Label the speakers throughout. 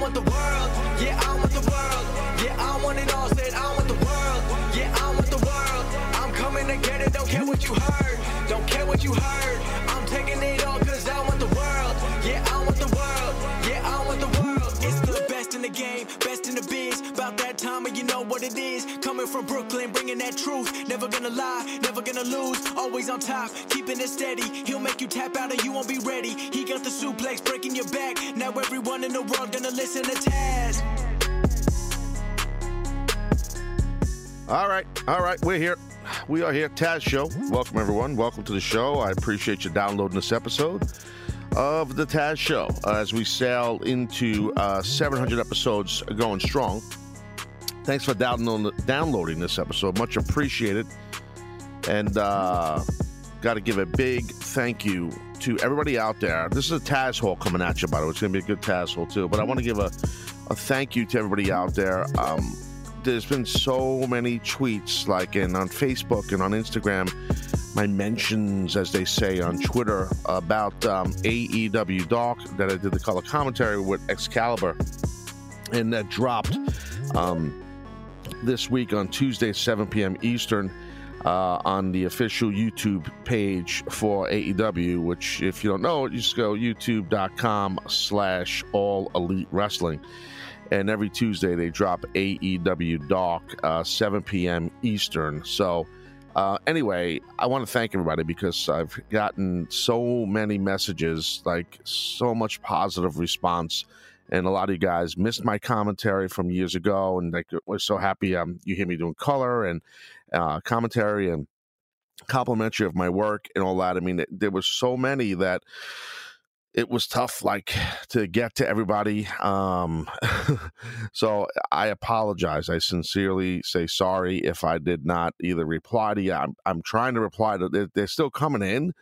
Speaker 1: want the world. Yeah, I want the world. Yeah, I want it all. Said I want the world. Yeah, I want the world. I'm coming to get it. Don't care what you heard. Don't care what you heard. I'm taking it all cause I want the world. Yeah, I want the world. Yeah, I want the world. It's the best in the game, best in the biz. About that time and you know what it is. Coming from Brooklyn, bringing that truth. Never gonna lie, never gonna lose. Always on top, keeping it steady. He'll make you tap out and you won't be ready. He got the suplex breaking your back. Now everyone in the world gonna listen to Taz.
Speaker 2: All right, all right, we're here. We are here, Taz Show. Welcome, everyone. Welcome to the show. I appreciate you downloading this episode of the Taz Show as we sail into uh, 700 episodes going strong. Thanks for download, downloading this episode. Much appreciated. And uh, got to give a big thank you to everybody out there. This is a Taz Hall coming at you, by the way. It's going to be a good Taz Hall, too. But I want to give a, a thank you to everybody out there. Um, there's been so many tweets, like in on Facebook and on Instagram, my mentions, as they say on Twitter, about um, AEW Doc that I did the color commentary with Excalibur, and that dropped um, this week on Tuesday, 7 p.m. Eastern. Uh, on the official YouTube page for AEW, which, if you don't know you just go youtube.com slash all elite wrestling and every Tuesday they drop AEW Doc, uh, 7 p.m. Eastern. So, uh, anyway, I want to thank everybody because I've gotten so many messages, like so much positive response, and a lot of you guys missed my commentary from years ago, and like we're so happy um, you hear me doing color and uh, commentary and complimentary of my work and all that. I mean, there was so many that it was tough like to get to everybody um so i apologize i sincerely say sorry if i did not either reply to you i'm, I'm trying to reply to they're, they're still coming in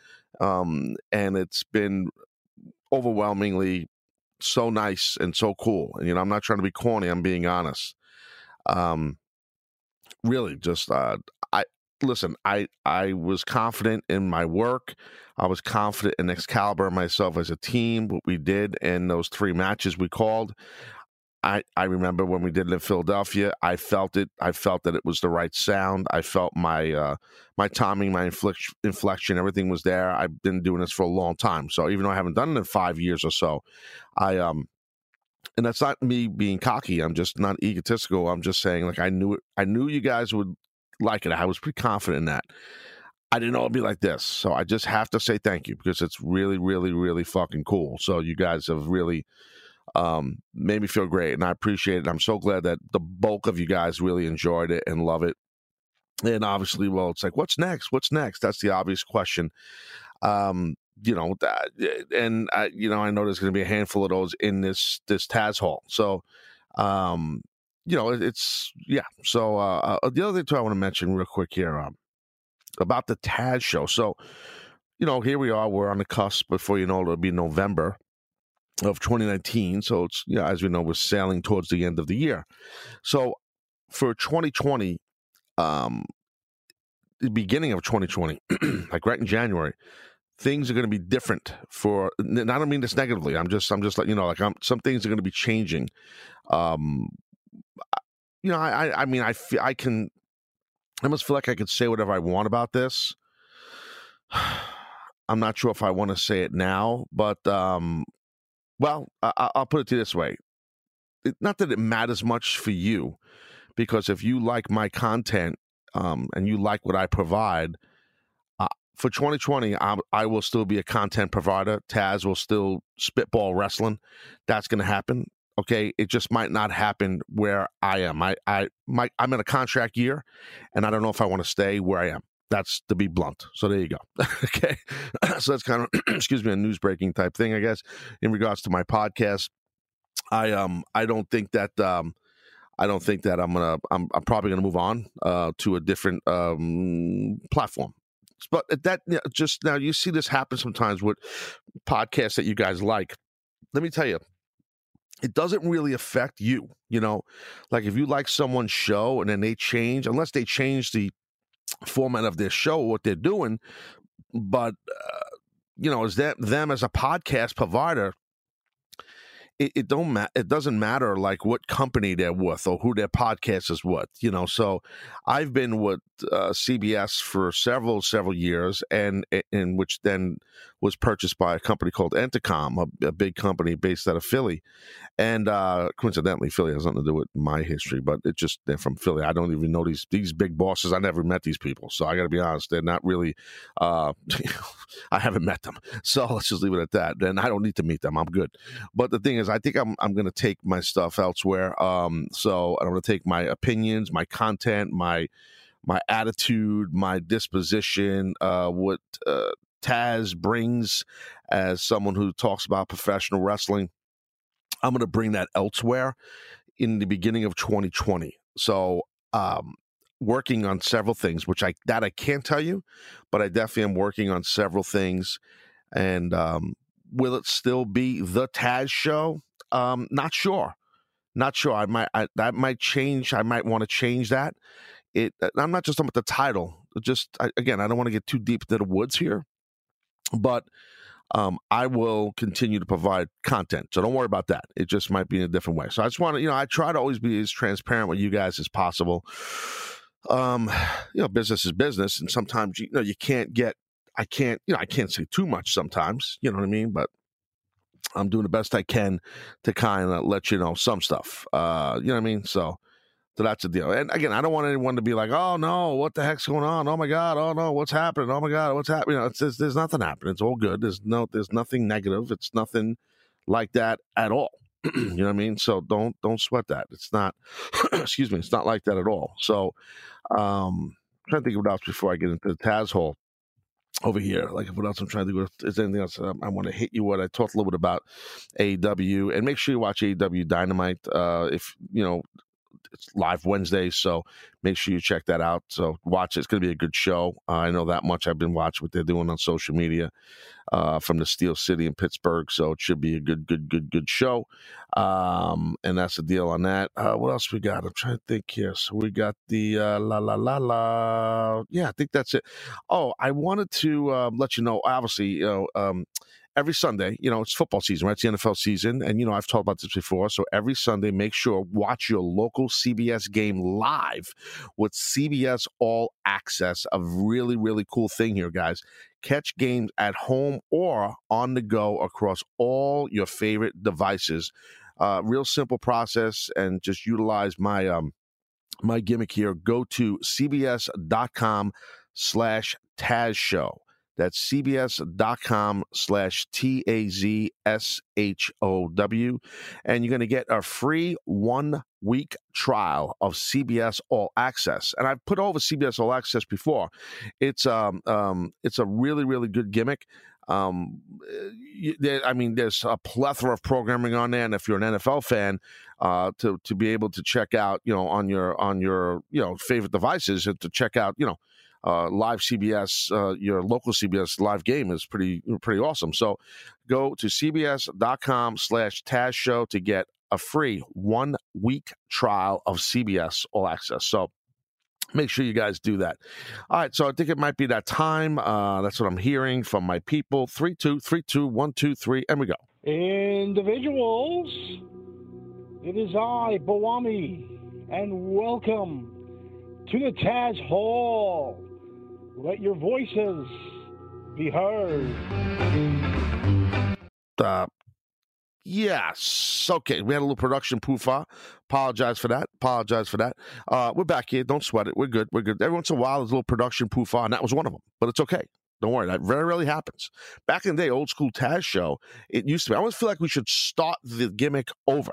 Speaker 2: um and it's been overwhelmingly so nice and so cool and you know i'm not trying to be corny i'm being honest um really just uh i listen i i was confident in my work I was confident in Excalibur myself as a team, what we did in those three matches we called. I, I remember when we did it in Philadelphia, I felt it. I felt that it was the right sound. I felt my uh, my timing, my inflection, inflection, everything was there. I've been doing this for a long time, so even though I haven't done it in five years or so, I um, and that's not me being cocky. I'm just not egotistical. I'm just saying, like I knew it. I knew you guys would like it. I was pretty confident in that. I didn't know it'd be like this. So I just have to say thank you because it's really, really, really fucking cool. So you guys have really um, made me feel great and I appreciate it. I'm so glad that the bulk of you guys really enjoyed it and love it. And obviously, well, it's like, what's next? What's next? That's the obvious question. Um, you know, that, and I, you know, I know there's going to be a handful of those in this this Taz Hall. So, um, you know, it, it's yeah. So uh, uh, the other thing too, I want to mention real quick here. Um, about the Taz show. So, you know, here we are. We're on the cusp. Before you know, it'll be November of 2019. So it's yeah, as we know, we're sailing towards the end of the year. So for 2020, um, the beginning of 2020, like right in January, things are going to be different for. And I don't mean this negatively. I'm just, I'm just like you know, like I'm, some things are going to be changing. Um, you know, I, I mean, I feel I can I almost feel like I could say whatever I want about this. I'm not sure if I want to say it now, but um, well, I- will put it to you this way: not that it matters much for you, because if you like my content um, and you like what I provide, uh, for 2020, I, I will still be a content provider. Taz will still spitball wrestling. That's going to happen okay it just might not happen where i am i i my i'm in a contract year and i don't know if i want to stay where i am that's to be blunt so there you go okay so that's kind of excuse me a news breaking type thing i guess in regards to my podcast i um i don't think that um I don't think that I'm gonna. I'm, I'm probably gonna move on uh, to a different um, platform. But that you know, just now, you see this happen sometimes with podcasts that you guys like. Let me tell you, it doesn't really affect you. You know, like if you like someone's show and then they change, unless they change the format of their show, what they're doing, but uh, you know, is that them as a podcast provider? it, it don't ma- it doesn't matter like what company they're with or who their podcast is with, you know. So I've been with uh, CBS for several several years, and in which then was purchased by a company called Entercom, a, a big company based out of Philly, and uh, coincidentally, Philly has nothing to do with my history, but it just they're from Philly. I don't even know these these big bosses. I never met these people, so I got to be honest, they're not really. Uh, I haven't met them, so let's just leave it at that. Then I don't need to meet them. I'm good. But the thing is, I think I'm I'm going to take my stuff elsewhere. Um, so I'm going to take my opinions, my content, my my attitude, my disposition, uh, what uh, Taz brings as someone who talks about professional wrestling. I'm going to bring that elsewhere in the beginning of 2020. So, um, working on several things, which I that I can't tell you, but I definitely am working on several things. And um, will it still be the Taz show? Um, not sure. Not sure. I might I, that might change. I might want to change that. It. I'm not just talking about the title. Just I, again, I don't want to get too deep into the woods here, but um, I will continue to provide content. So don't worry about that. It just might be in a different way. So I just want to, you know, I try to always be as transparent with you guys as possible. Um, you know, business is business, and sometimes you know you can't get. I can't, you know, I can't say too much sometimes. You know what I mean? But I'm doing the best I can to kind of let you know some stuff. Uh, you know what I mean? So, so that's the deal. And again, I don't want anyone to be like, "Oh no, what the heck's going on? Oh my god, oh no, what's happening? Oh my god, what's happening?" You know, it's, there's, nothing happening. It's all good. There's no, there's nothing negative. It's nothing like that at all. you know what I mean? So don't don't sweat that. It's not. excuse me. It's not like that at all. So, um, I'm trying to think of what else before I get into the Taz Hall over here. Like what else I'm trying to do? Is anything else um, I want to hit you with? I talked a little bit about AEW, and make sure you watch AEW Dynamite. Uh, if you know it's live Wednesday, so make sure you check that out. So watch it; it's going to be a good show. Uh, I know that much. I've been watching what they're doing on social media uh, from the Steel City in Pittsburgh, so it should be a good, good, good, good show. Um, and that's the deal on that. Uh, what else we got? I'm trying to think here. So we got the uh, la la la la. Yeah, I think that's it. Oh, I wanted to uh, let you know. Obviously, you know. Um, every Sunday, you know, it's football season, right? It's the NFL season. And, you know, I've talked about this before. So every Sunday, make sure watch your local CBS game live with CBS All Access. A really, really cool thing here, guys. Catch games at home or on the go across all your favorite devices. Uh, real simple process and just utilize my um my gimmick here. Go to cbs.com slash Taz Show. That's cbs.com slash T A Z S H O W. And you're going to get a free one week trial of CBS All Access. And I've put over CBS All Access before. It's um, um it's a really, really good gimmick. Um, there, I mean, there's a plethora of programming on there, and if you're an NFL fan, uh, to to be able to check out, you know, on your on your you know favorite devices, to check out, you know, uh, live CBS, uh, your local CBS live game is pretty pretty awesome. So go to cbs.com slash Taz Show to get a free one week trial of CBS All Access. So make sure you guys do that. All right, so I think it might be that time. Uh, that's what I'm hearing from my people. Three two three two one two three, and we go.
Speaker 3: Individuals, it is I, Bawami, and welcome to the Taz Hall. Let your voices be heard.
Speaker 2: Uh, yes. Okay. We had a little production poofa. Apologize for that. Apologize for that. Uh, we're back here. Don't sweat it. We're good. We're good. Every once in a while, there's a little production poofa, and that was one of them. But it's okay. Don't worry. That very rarely happens. Back in the day, old school Taz show, it used to be. I always feel like we should start the gimmick over.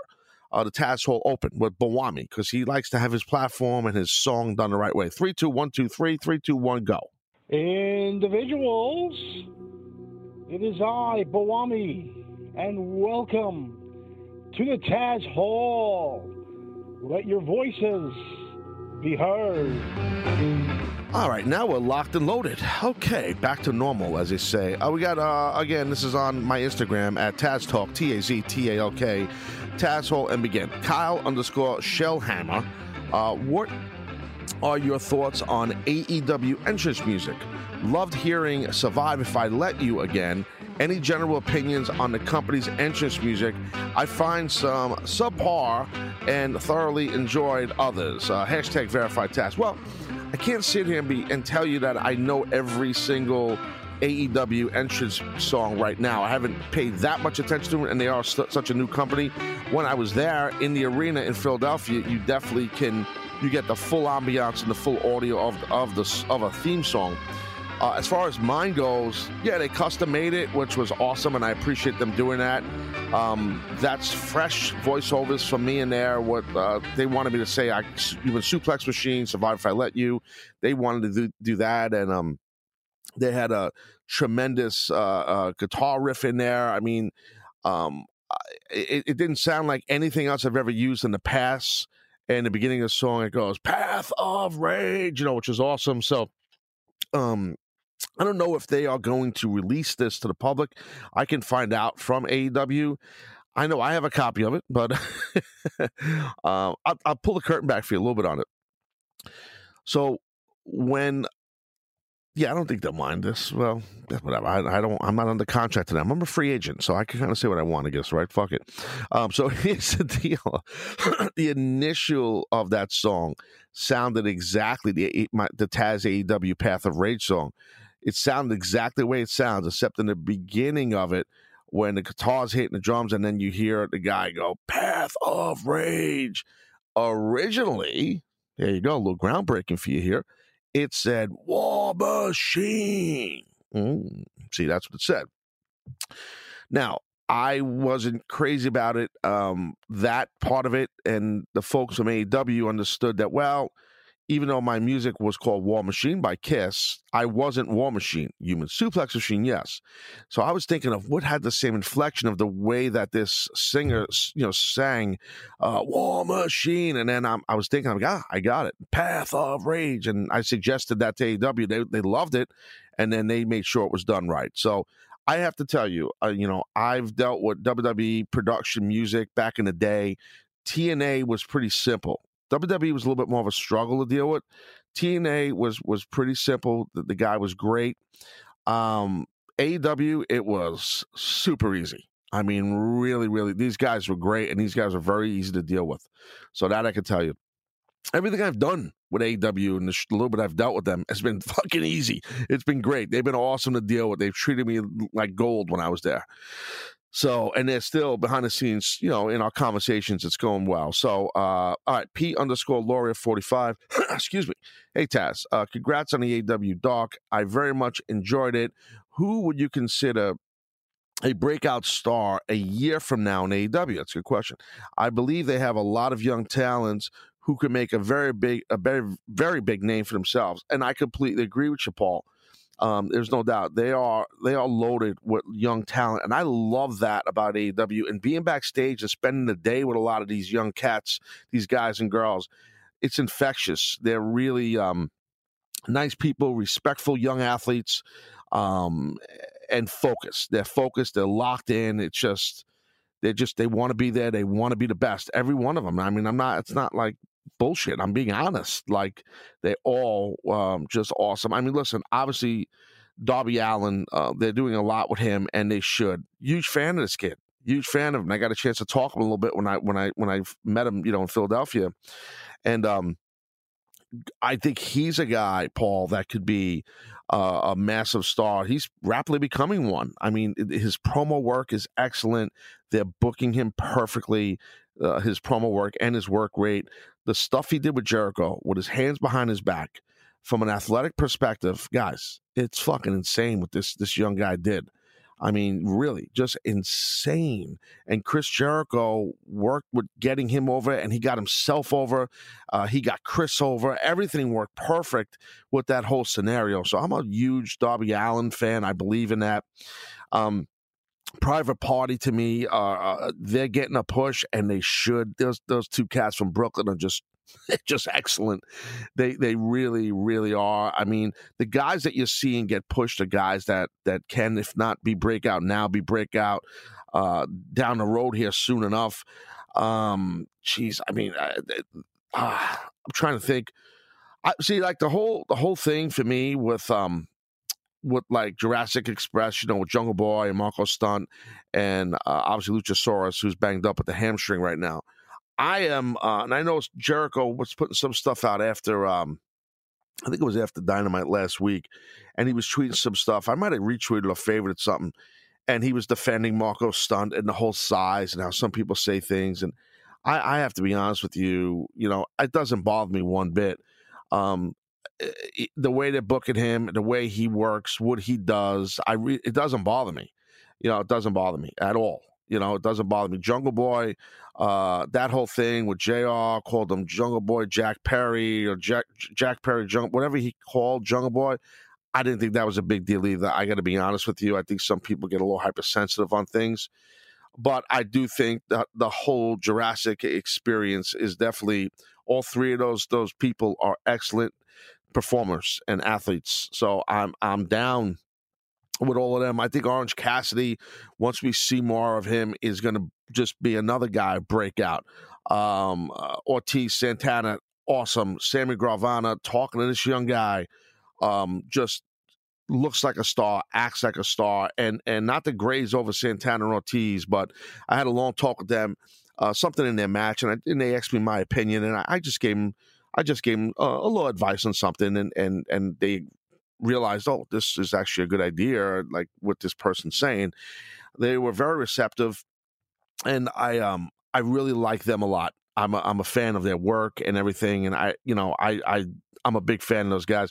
Speaker 2: Uh, the Taz Hall Open with Bawami because he likes to have his platform and his song done the right way. Three, two, one, two, three, three, two, one, go.
Speaker 3: Individuals, it is I, Bawami, and welcome to the Taz Hall. Let your voices be heard.
Speaker 2: All right, now we're locked and loaded. Okay, back to normal, as they say. Uh, we got, uh, again, this is on my Instagram at Taz Talk, T A Z T A L K, Taz Hall, and begin. Kyle underscore Shellhammer. Uh, what are your thoughts on AEW entrance music? Loved hearing Survive If I Let You again any general opinions on the company's entrance music. I find some subpar and thoroughly enjoyed others. Uh, hashtag verified Taz. Well, I can't sit here and, be, and tell you that I know every single AEW entrance song right now. I haven't paid that much attention to it, and they are st- such a new company. When I was there in the arena in Philadelphia, you definitely can you get the full ambiance and the full audio of of the of a theme song. Uh, as far as mine goes, yeah, they custom made it, which was awesome, and I appreciate them doing that. Um, that's fresh voiceovers from me in there. What uh, they wanted me to say, I even suplex machine, survive if I let you. They wanted to do, do that, and um, they had a tremendous uh, uh, guitar riff in there. I mean, um, it, it, didn't sound like anything else I've ever used in the past. And the beginning of the song, it goes "Path of Rage," you know, which is awesome. So, um, I don't know if they are going to release this to the public. I can find out from AEW. I know I have a copy of it, but uh, I'll, I'll pull the curtain back for you a little bit on it. So when yeah, I don't think they'll mind this. Well, whatever. I, I, don't. I'm not under contract to them. I'm a free agent, so I can kind of say what I want. I guess, right? Fuck it. Um, so here's the deal: the initial of that song sounded exactly the my, the Taz AEW Path of Rage song. It sounded exactly the way it sounds, except in the beginning of it, when the guitar's hitting the drums, and then you hear the guy go "Path of Rage." Originally, there you go, a little groundbreaking for you here it said War Machine. Mm, see, that's what it said. Now, I wasn't crazy about it. Um, that part of it, and the folks from AEW understood that, well, even though my music was called War Machine by Kiss, I wasn't War Machine. Human Suplex Machine, yes. So I was thinking of what had the same inflection of the way that this singer, you know, sang uh, War Machine. And then I'm, i was thinking, I'm like, ah, I got it. Path of Rage. And I suggested that to AEW. They, they loved it. And then they made sure it was done right. So I have to tell you, uh, you know, I've dealt with WWE production music back in the day. TNA was pretty simple. WWE was a little bit more of a struggle to deal with. TNA was was pretty simple. The, the guy was great. Um, AEW, it was super easy. I mean, really, really, these guys were great, and these guys are very easy to deal with. So that I can tell you. Everything I've done with AEW and the little bit I've dealt with them has been fucking easy. It's been great. They've been awesome to deal with. They've treated me like gold when I was there. So, and they're still behind the scenes, you know, in our conversations, it's going well. So, uh, all right, P underscore Lauria 45. Excuse me. Hey, Taz, uh, congrats on the AEW doc. I very much enjoyed it. Who would you consider a breakout star a year from now in AEW? That's a good question. I believe they have a lot of young talents who can make a very big, a very, very big name for themselves. And I completely agree with you, Paul. Um, there's no doubt they are they are loaded with young talent, and I love that about AEW. And being backstage and spending the day with a lot of these young cats, these guys and girls, it's infectious. They're really um, nice people, respectful young athletes, um, and focused. They're focused. They're locked in. It's just they just they want to be there. They want to be the best. Every one of them. I mean, I'm not. It's not like bullshit. I'm being honest. Like they all um, just awesome. I mean, listen, obviously Darby Allin, uh, they're doing a lot with him, and they should. Huge fan of this kid. Huge fan of him. I got a chance to talk him a little bit when I when I when I met him, you know, in Philadelphia, and um, I think he's a guy, Paul, that could be uh, a massive star. He's rapidly becoming one. I mean, his promo work is excellent. They're booking him perfectly. Uh, his promo work and his work rate the stuff he did with Jericho with his hands behind his back from an athletic perspective, guys, it's fucking insane what this this young guy did. I mean, really, just insane. And Chris Jericho worked with getting him over, and he got himself over. Uh, he got Chris over. Everything worked perfect with that whole scenario. So I'm a huge Darby Allin fan. I believe in that. Um, private party to me. Uh, uh, they're getting a push, and they should. Those those two cats from Brooklyn are just just excellent. They they really really are. I mean, the guys that you're seeing get pushed are guys that that can, if not be breakout now, be breakout uh, down the road here soon enough. Um, geez, I mean, uh, uh, I'm trying to think. I see, like the whole the whole thing for me with um with like Jurassic Express, you know, with Jungle Boy and Marko Stunt, and uh, obviously Luchasaurus, who's banged up with the hamstring right now. I am, uh, and I know Jericho was putting some stuff out after, um, I think it was after Dynamite last week, and he was tweeting some stuff. I might have retweeted or favorited something, and he was defending Marko Stunt and the whole size and how some people say things. And I, I have to be honest with you, you know, it doesn't bother me one bit. Um, the way they're booking him, the way he works, what he does, I re- it doesn't bother me. You know, it doesn't bother me at all. You know, it doesn't bother me. Jungle Boy, uh, that whole thing with Jr. called him Jungle Boy Jack Perry or Jack Jack Perry Jungle, whatever he called Jungle Boy. I didn't think that was a big deal either. I got to be honest with you. I think some people get a little hypersensitive on things, but I do think that the whole Jurassic experience is definitely all three of those those people are excellent performers and athletes. So I'm I'm down with all of them. I think Orange Cassidy, once we see more of him, is going to just be another guy break out. Um, uh, Ortiz Santana, awesome. Sammy Guevara talking to this young guy, um, just looks like a star, acts like a star, and and not to graze over Santana and Ortiz, but I had a long talk with them, uh, something in their match, and, I, and they asked me my opinion, and I, I just gave them, I just gave them uh, a little advice on something, and and and they realized, oh, this is actually a good idea, like what this person's saying. They were very receptive, and I um I really like them a lot. I'm a, I'm a fan of their work and everything, and I you know I I I'm a big fan of those guys.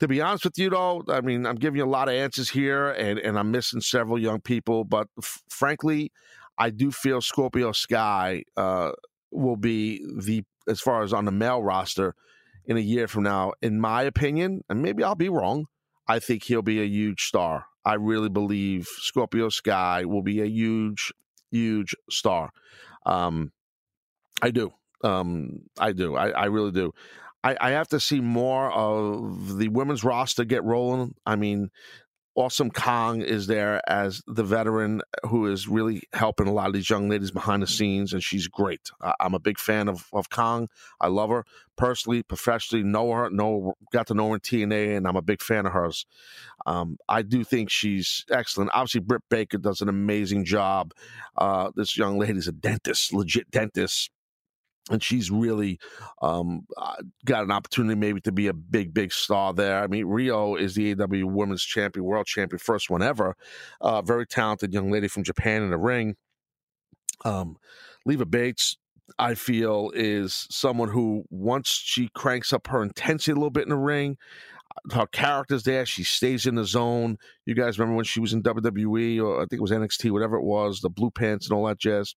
Speaker 2: To be honest with you, though, I mean I'm giving you a lot of answers here, and and I'm missing several young people, but f- frankly, I do feel Scorpio Sky uh, will be the as far as on the male roster in a year from now, in my opinion, and maybe I'll be wrong, I think he'll be a huge star. I really believe Scorpio Sky will be a huge, huge star. Um, I do. Um, I do. I, I really do. I, I have to see more of the women's roster get rolling. I mean, Awesome Kong is there as the veteran who is really helping a lot of these young ladies behind the scenes, and she's great. I'm a big fan of, of Kong. I love her personally, professionally. Know her, know got to know her in TNA, and I'm a big fan of hers. Um, I do think she's excellent. Obviously, Britt Baker does an amazing job. Uh, this young lady's a dentist, legit dentist and she's really um, uh, got an opportunity maybe to be a big, big star there. I mean, Riho is the AEW Women's Champion, World Champion, first one ever. Uh, very talented young lady from Japan in the ring. Um, Leva Bates, I feel, is someone who once she cranks up her intensity a little bit in the ring, her character's there. She stays in the zone. You guys remember when she was in WWE or I think it was NXT, whatever it was, the blue pants and all that jazz.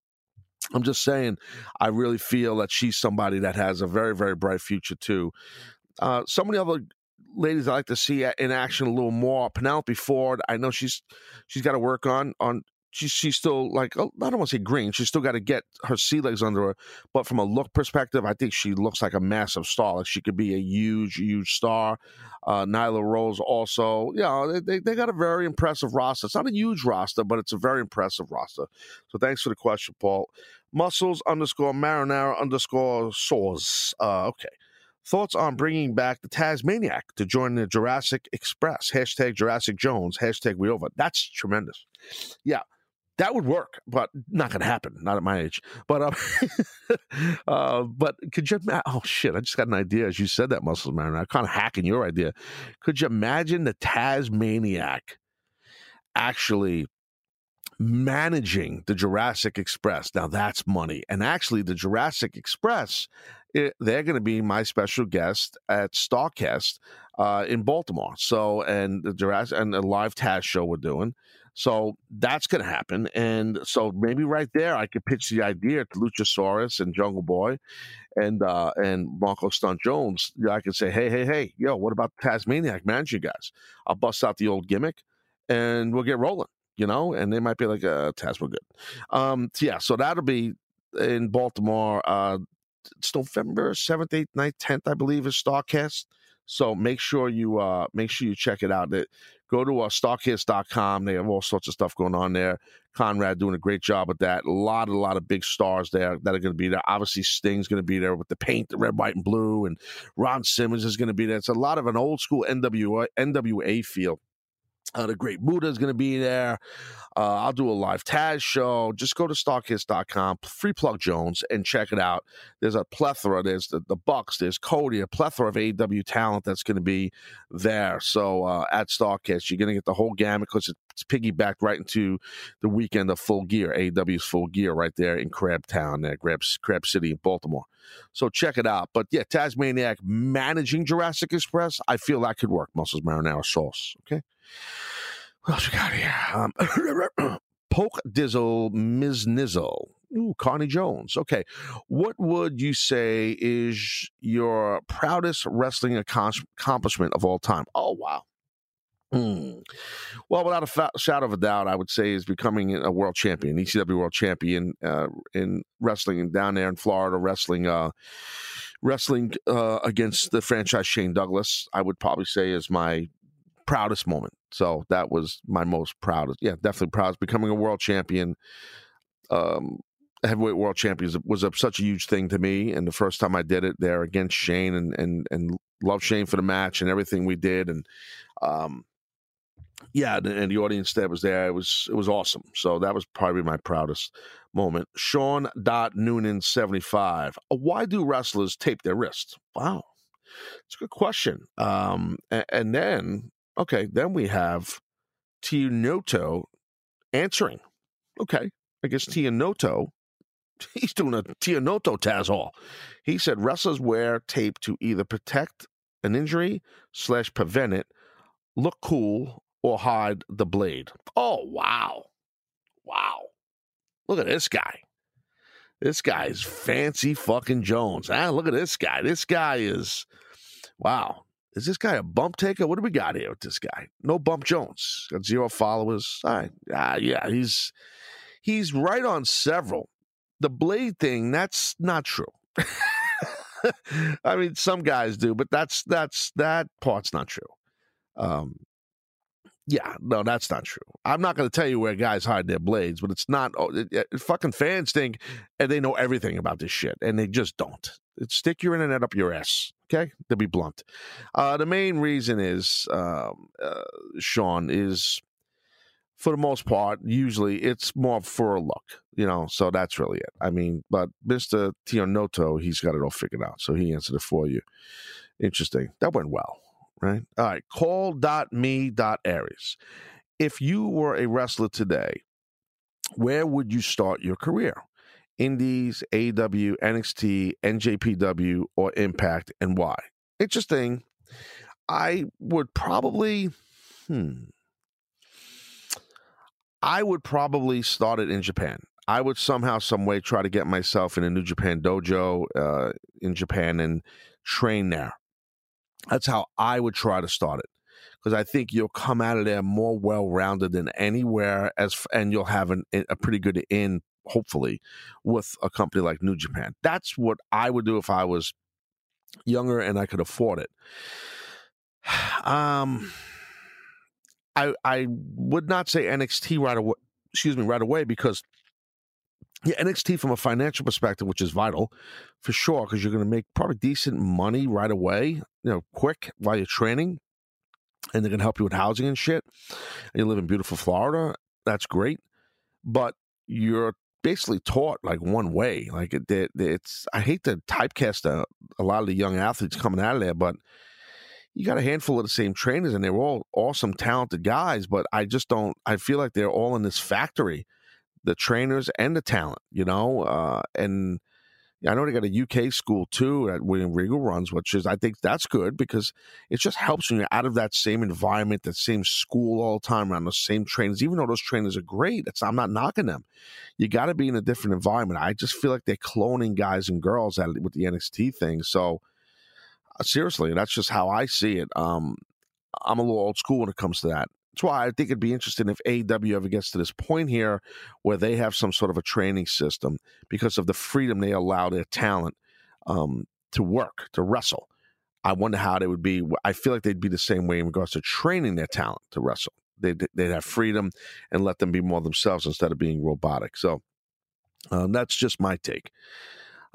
Speaker 2: I'm just saying, I really feel that she's somebody that has a very, very bright future too. Uh, so many other ladies I like to see in action a little more. Penelope Ford, I know she's she's got to work on on. She's she's still like oh, I don't want to say green. She's still got to get her sea legs under her. But from a look perspective, I think she looks like a massive star. Like she could be a huge, huge star. Uh, Nyla Rose also, you know, they, they got a very impressive roster. It's not a huge roster, but it's a very impressive roster. So thanks for the question, Paul. Muscles underscore marinara underscore sores. Uh, okay. Thoughts on bringing back the Tazmaniac to join the Jurassic Express? Hashtag Jurassic Jones. Hashtag we over. That's tremendous. Yeah, that would work, but not to happen. Not at my age. But um, uh, but could you? Oh shit! I just got an idea as you said that, Muscles Marinara. I'm kind of hacking your idea. Could you imagine the Tazmaniac actually managing the Jurassic Express. Now that's money. And actually, the Jurassic Express, it, eh, they're going to be my special guest at Starcast uh, in Baltimore. So, and the Jurassic and the live Taz show we're doing. So that's going to happen. And so maybe right there, I could pitch the idea to Luchasaurus and Jungle Boy and uh, and Marko Stunt Jones. I could say, hey, hey, hey, yo, what about Tazmaniac? Manage you guys. I'll bust out the old gimmick and we'll get rolling you know, and they might be like, uh, Taz, we're good. Um, yeah, so that'll be in Baltimore. Uh, it's November 7th, 8th, 9th, 10th, I believe, is Starcast. So make sure you uh make sure you check it out. That go to uh, starcast.com. They have all sorts of stuff going on there. Conrad doing a great job with that. A lot, a lot of big stars there that are going to be there. Obviously, Sting's going to be there with the paint, the red, white, and blue, and Ron Simmons is going to be there. It's a lot of an old school NWA, NWA feel Uh, the Great Muta is going to be there. Uh, I'll do a live Taz show. Just go to Starcast.com, free plug Jones, and check it out. There's a plethora. There's the, the Bucks. There's Cody. A plethora of AEW talent that's going to be there. So uh, at Starcast, you're going to get the whole gamut because it's piggybacked right into the weekend of Full Gear, AEW's Full Gear, right there in Crab Town, there, Crab, Crab City in Baltimore. So check it out. But yeah, Tazmaniac managing Jurassic Express, I feel that could work. Muscles marinara sauce. Okay. What else we got here? Um, Poke Dizzle Ms. Nizzle. Ooh, Connie Jones. Okay. What would you say is your proudest wrestling accomplishment of all time? Oh, wow. Hmm. Well, without a fa- shadow of a doubt, I would say is becoming a world champion, ECW world champion uh, in wrestling down there in Florida, wrestling, uh, wrestling uh, against the franchise Shane Douglas. I would probably say is my proudest moment. So that was my most proudest. Yeah, definitely proudest. Becoming a world champion, um, heavyweight world champion was a, such a huge thing to me. And the first time I did it there against Shane and and and love Shane for the match and everything we did and um, yeah, and the audience that was there, it was it was awesome. So that was probably my proudest moment. Sean Dot Noonan seventy five. Why do wrestlers tape their wrists? Wow, it's a good question. Um, and, and then Okay, then we have Tianoto answering. Okay, I guess Tianoto, he's doing a Tianoto Taz Hall. He said wrestlers wear tape to either protect an injury slash prevent it, look cool, or hide the blade. Oh, wow. Wow. Look at this guy. This guy's fancy fucking Jones. Ah, look at this guy. This guy is, wow. Is this guy a bump taker? What do we got here with this guy? No bump Jones. Got zero followers. All right. Uh, yeah, he's he's right on several. The blade thing, that's not true. I mean, some guys do, but that's that's that part's not true. Um, yeah, no, that's not true. I'm not going to tell you where guys hide their blades, but it's not. Oh, it, it, fucking fans think and they know everything about this shit, and they just don't. It's stick your internet up your ass. Okay, to be blunt. Uh, the main reason is, um, uh, Sean, is for the most part, usually it's more for a look, you know. So that's really it. I mean, but Mister Tionoto, he's got it all figured out, so he answered it for you. Interesting. That went well right? All right. call me dot aries If you were a wrestler today, where would you start your career? Indies, AEW, NXT, NJPW, or Impact, and why? Interesting. I would probably, hmm, I would probably start it in Japan. I would somehow, some way, try to get myself in a New Japan dojo uh, in Japan and train there. That's how I would try to start it because I think you'll come out of there more well rounded than anywhere as and you'll have an, a pretty good in hopefully with a company like New Japan. That's what I would do if I was younger and I could afford it. Um I I would not say NXT right away excuse me right away because yeah, NXT from a financial perspective, which is vital for sure, because you're going to make probably decent money right away, you know, quick while you're training, and they're going to help you with housing and shit. And you live in beautiful Florida, that's great, but you're basically taught like one way. Like it, it it's, I hate to typecast a, a lot of the young athletes coming out of there, but you got a handful of the same trainers, and they're all awesome, talented guys, but I just don't. I feel like they're all in this factory the trainers and the talent, you know. Uh, and I know they got a UK school too that William Regal runs, which is I think that's good because it just helps when you're out of that same environment, that same school all the time around the same trainers. Even though those trainers are great, I'm not knocking them. You got to be in a different environment. I just feel like they're cloning guys and girls at, with the NXT thing. So uh, seriously, that's just how I see it. Um, I'm a little old school when it comes to that. That's why I think it'd be interesting if AEW ever gets to this point here where they have some sort of a training system because of the freedom they allow their talent um, to work, to wrestle. I wonder how they would be. I feel like they'd be the same way in regards to training their talent to wrestle. They'd, they'd have freedom and let them be more themselves instead of being robotic. So um, that's just my take.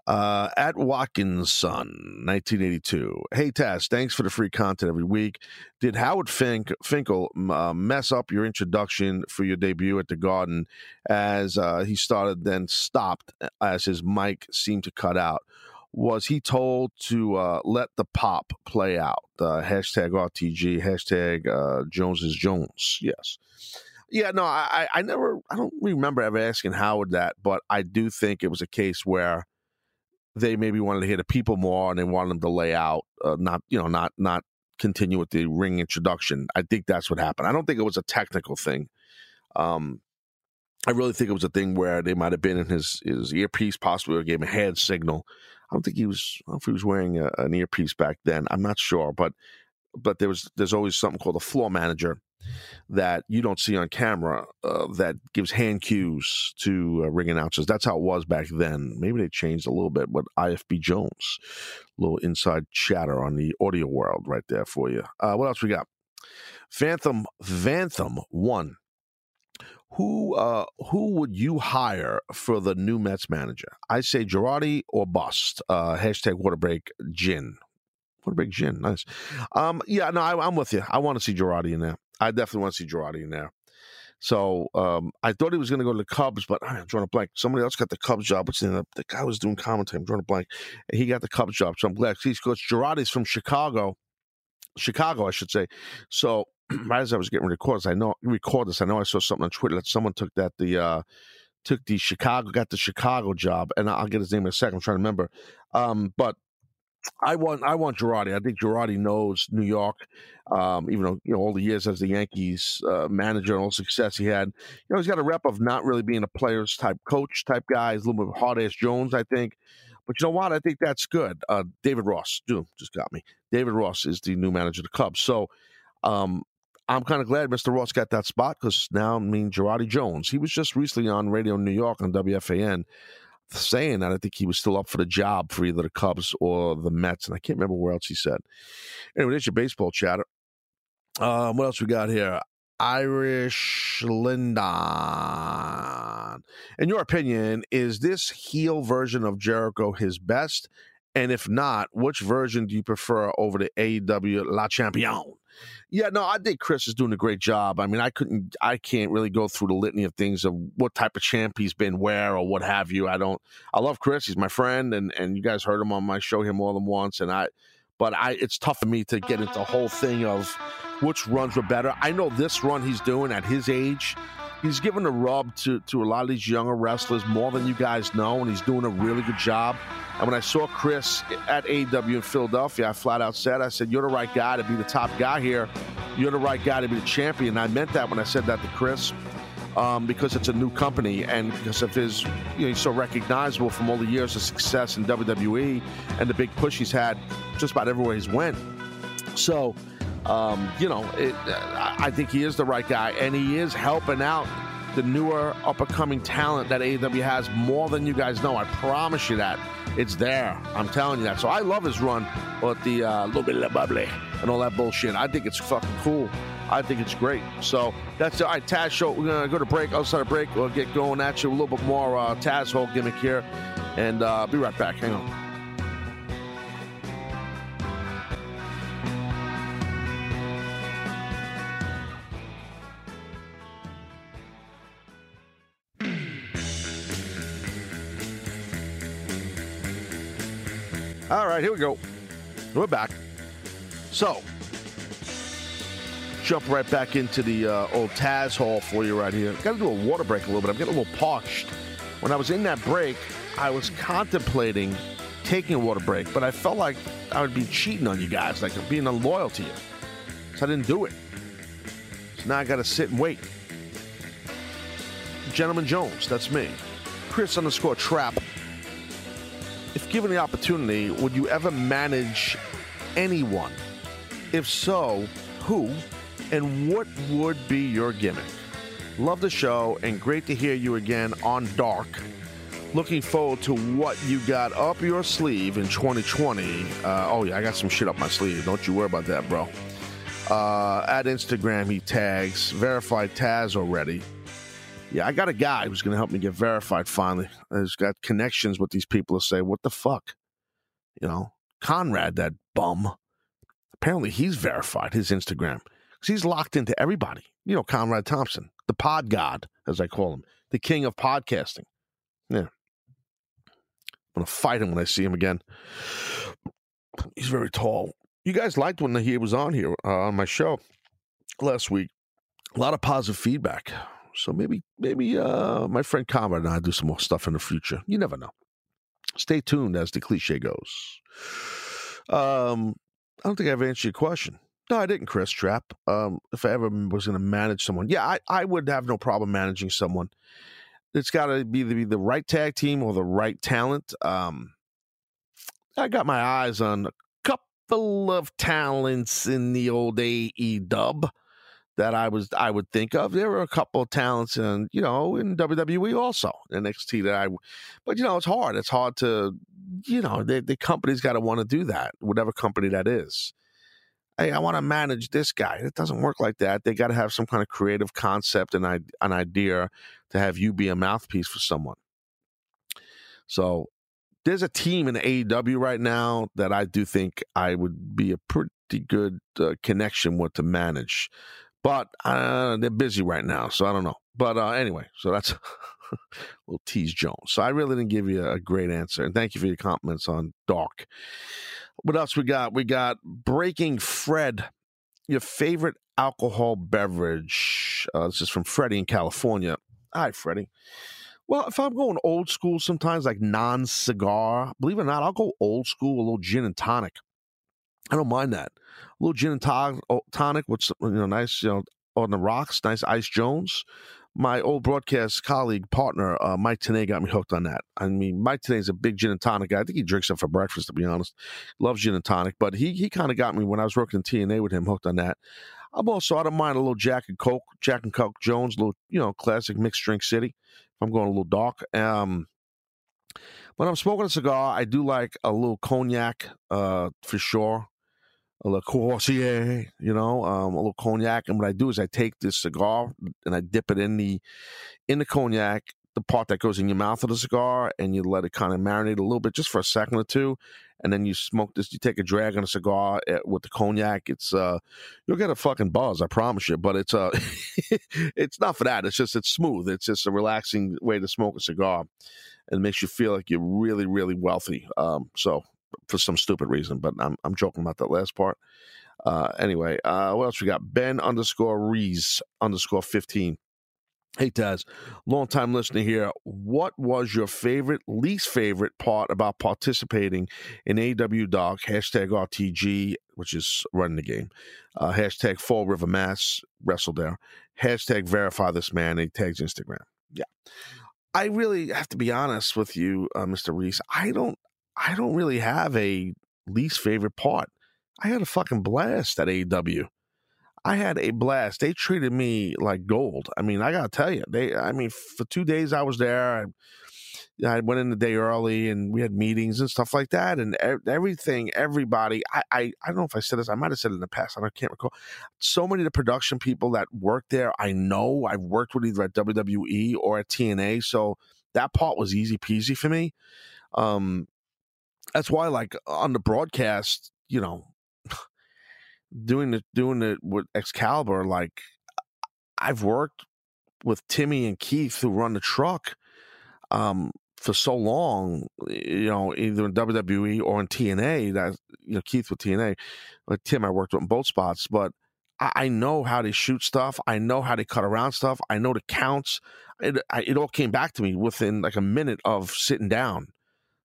Speaker 2: Uh, at Watkinson, 1982. Hey, Taz, thanks for the free content every week. Did Howard Fink, Finkel uh, mess up your introduction for your debut at the Garden as uh, he started, then stopped as his mic seemed to cut out? Was he told to uh, let the pop play out? Uh, hashtag RTG, hashtag uh, Jones is Jones. Yes. Yeah, no, I, I never, I don't remember ever asking Howard that, but I do think it was a case where they maybe wanted to hear the people more and they wanted them to lay out, uh, not you know, not not continue with the ring introduction. I think that's what happened. I don't think it was a technical thing. Um, I really think it was a thing where they might have been in his his earpiece, possibly or gave him a hand signal. I don't think he was. I don't know if he was wearing a, an earpiece back then. I'm not sure, but but there was there's always something called a floor manager that you don't see on camera uh, that gives hand cues to uh, ring announcers. That's how it was back then. Maybe they changed a little bit, but IFB Jones, little inside chatter on the audio world right there for you. Uh, what else we got? Phantom Vantham one. Who uh, who would you hire for the new Mets manager? I say Girardi or bust. Uh, hashtag water break gin. Water break gin, nice. Um, yeah, no, I, am with you. I want to see Girardi in there. I definitely want to see Girardi in there. So um, I thought he was going to go to the Cubs, but I'm drawing a blank. Somebody else got the Cubs job. Which the, the guy was doing commentary. I'm drawing a blank. He got the Cubs job, so I'm glad. He's because Girardi's from Chicago, Chicago, I should say. So right as I was getting ready to record this, I know record this. I know I saw something on Twitter that someone took that the uh, took the Chicago got the Chicago job, and I'll get his name in a second. I'm trying to remember. Um, but I want I want Girardi. I think Girardi knows New York. Um, even though you know all the years as the Yankees uh, manager and all the success he had, you know he's got a rep of not really being a players type coach type guy. He's a little bit hard ass Jones, I think. But you know what? I think that's good. Uh, David Ross, dude, just got me. David Ross is the new manager of the Cubs. So um, I'm kind of glad Mr. Ross got that spot because now I mean Girardi Jones. He was just recently on Radio New York on WFAN saying that I think he was still up for the job for either the Cubs or the Mets, and I can't remember where else he said. Anyway, there's your baseball chatter. Um, what else we got here? Irish Lindon. In your opinion, is this heel version of Jericho his best? And if not, which version do you prefer over the AEW La Champion? Yeah, no, I think Chris is doing a great job. I mean, I couldn't, I can't really go through the litany of things of what type of champ he's been where or what have you. I don't. I love Chris. He's my friend, and and you guys heard him on my show here more than once. And I, but I, it's tough for me to get into the whole thing of which runs were better. I know this run he's doing at his age he's given a rub to, to a lot of these younger wrestlers more than you guys know, and he's doing a really good job. And when I saw Chris at AEW in Philadelphia, I flat out said, I said, You're the right guy to be the top guy here. You're the right guy to be the champion. And I meant that when I said that to Chris. Um, because it's a new company and because of his, you know, he's so recognizable from all the years of success in WWE and the big push he's had just about everywhere he's went. So, um, you know, it, I think he is the right guy, and he is helping out the newer, up and coming talent that AEW has more than you guys know. I promise you that. It's there. I'm telling you that. So I love his run with the uh, little bit of bubbly and all that bullshit. I think it's fucking cool. I think it's great. So that's all right. Taz show. We're gonna go to break. Outside of break, we'll get going at you a little bit more uh, Taz Hall gimmick here, and uh, be right back. Hang on. Right, here we go. We're back. So, jump right back into the uh, old Taz Hall for you right here. Got to do a water break a little bit. I'm getting a little parched. When I was in that break, I was contemplating taking a water break, but I felt like I would be cheating on you guys, like being unloyal to you. So I didn't do it. So now I got to sit and wait. Gentleman Jones, that's me. Chris underscore trap if given the opportunity, would you ever manage anyone? If so, who? And what would be your gimmick? Love the show and great to hear you again on Dark. Looking forward to what you got up your sleeve in 2020. Uh, oh, yeah, I got some shit up my sleeve. Don't you worry about that, bro. Uh, at Instagram, he tags verified Taz already. Yeah, I got a guy who's going to help me get verified finally. He's got connections with these people to say, what the fuck? You know, Conrad, that bum. Apparently, he's verified his Instagram because he's locked into everybody. You know, Conrad Thompson, the pod god, as I call him, the king of podcasting. Yeah. I'm going to fight him when I see him again. He's very tall. You guys liked when he was on here uh, on my show last week. A lot of positive feedback. So maybe, maybe uh, my friend Conrad and I do some more stuff in the future. You never know. Stay tuned, as the cliche goes. Um, I don't think I've answered your question. No, I didn't, Chris Trap. Um, if I ever was going to manage someone, yeah, I, I would have no problem managing someone. It's got to be the, the right tag team or the right talent. Um, I got my eyes on a couple of talents in the old AE dub that I was I would think of. There were a couple of talents in you know in WWE also NXT that I, but you know it's hard. It's hard to you know the the company's got to want to do that, whatever company that is. Hey, I want to manage this guy. It doesn't work like that. They got to have some kind of creative concept and an idea to have you be a mouthpiece for someone. So there's a team in AEW right now that I do think I would be a pretty good uh, connection with to manage. But uh, they're busy right now, so I don't know. But uh, anyway, so that's little tease Jones. So I really didn't give you a great answer, and thank you for your compliments on Dark. What else we got? We got Breaking Fred. Your favorite alcohol beverage? Uh, this is from Freddie in California. Hi, Freddie. Well, if I'm going old school, sometimes like non cigar, believe it or not, I'll go old school, a little gin and tonic. I don't mind that. A little gin and oh, tonic with you know nice you know on the rocks, nice ice Jones. My old broadcast colleague partner uh, Mike Tenay got me hooked on that. I mean, Mike Tenay's a big gin and tonic guy. I think he drinks it for breakfast, to be honest. Loves gin and tonic, but he he kind of got me when I was working in TNA with him, hooked on that. I'm also I don't mind a little Jack and Coke, Jack and Coke Jones, a little you know classic mixed drink city. If I'm going a little dark. Um, when I'm smoking a cigar, I do like a little cognac uh, for sure a little Courvoisier, you know, um, a little cognac. And what I do is I take this cigar and I dip it in the in the cognac, the part that goes in your mouth of the cigar, and you let it kind of marinate a little bit, just for a second or two, and then you smoke this. You take a drag on a cigar eh, with the cognac. It's uh, you'll get a fucking buzz, I promise you. But it's uh, it's not for that. It's just it's smooth. It's just a relaxing way to smoke a cigar. And makes you feel like you're really, really wealthy. Um, so for some stupid reason, but I'm I'm joking about that last part. Uh, anyway, uh, what else we got? Ben underscore Rees underscore fifteen. Hey Taz, long time listener here. What was your favorite, least favorite part about participating in AW Dark? Hashtag RTG, which is running the game. Uh, hashtag Fall River Mass, wrestle there. Hashtag verify this man. He tags Instagram. Yeah. I really have to be honest with you, uh, Mr. Reese. I don't I don't really have a least favorite part. I had a fucking blast at AEW. I had a blast. They treated me like gold. I mean, I gotta tell you, they. I mean, for two days I was there. I, I went in the day early, and we had meetings and stuff like that, and everything. Everybody. I, I. I don't know if I said this. I might have said it in the past. I can't recall. So many of the production people that work there, I know. I've worked with either at WWE or at TNA, so that part was easy peasy for me. Um, that's why like on the broadcast, you know, doing it doing it with Excalibur, like I've worked with Timmy and Keith who run the truck um, for so long, you know, either in WWE or in TNA. That you know, Keith with TNA, but Tim I worked with in both spots, but I, I know how to shoot stuff. I know how to cut around stuff. I know the counts. It I, it all came back to me within like a minute of sitting down.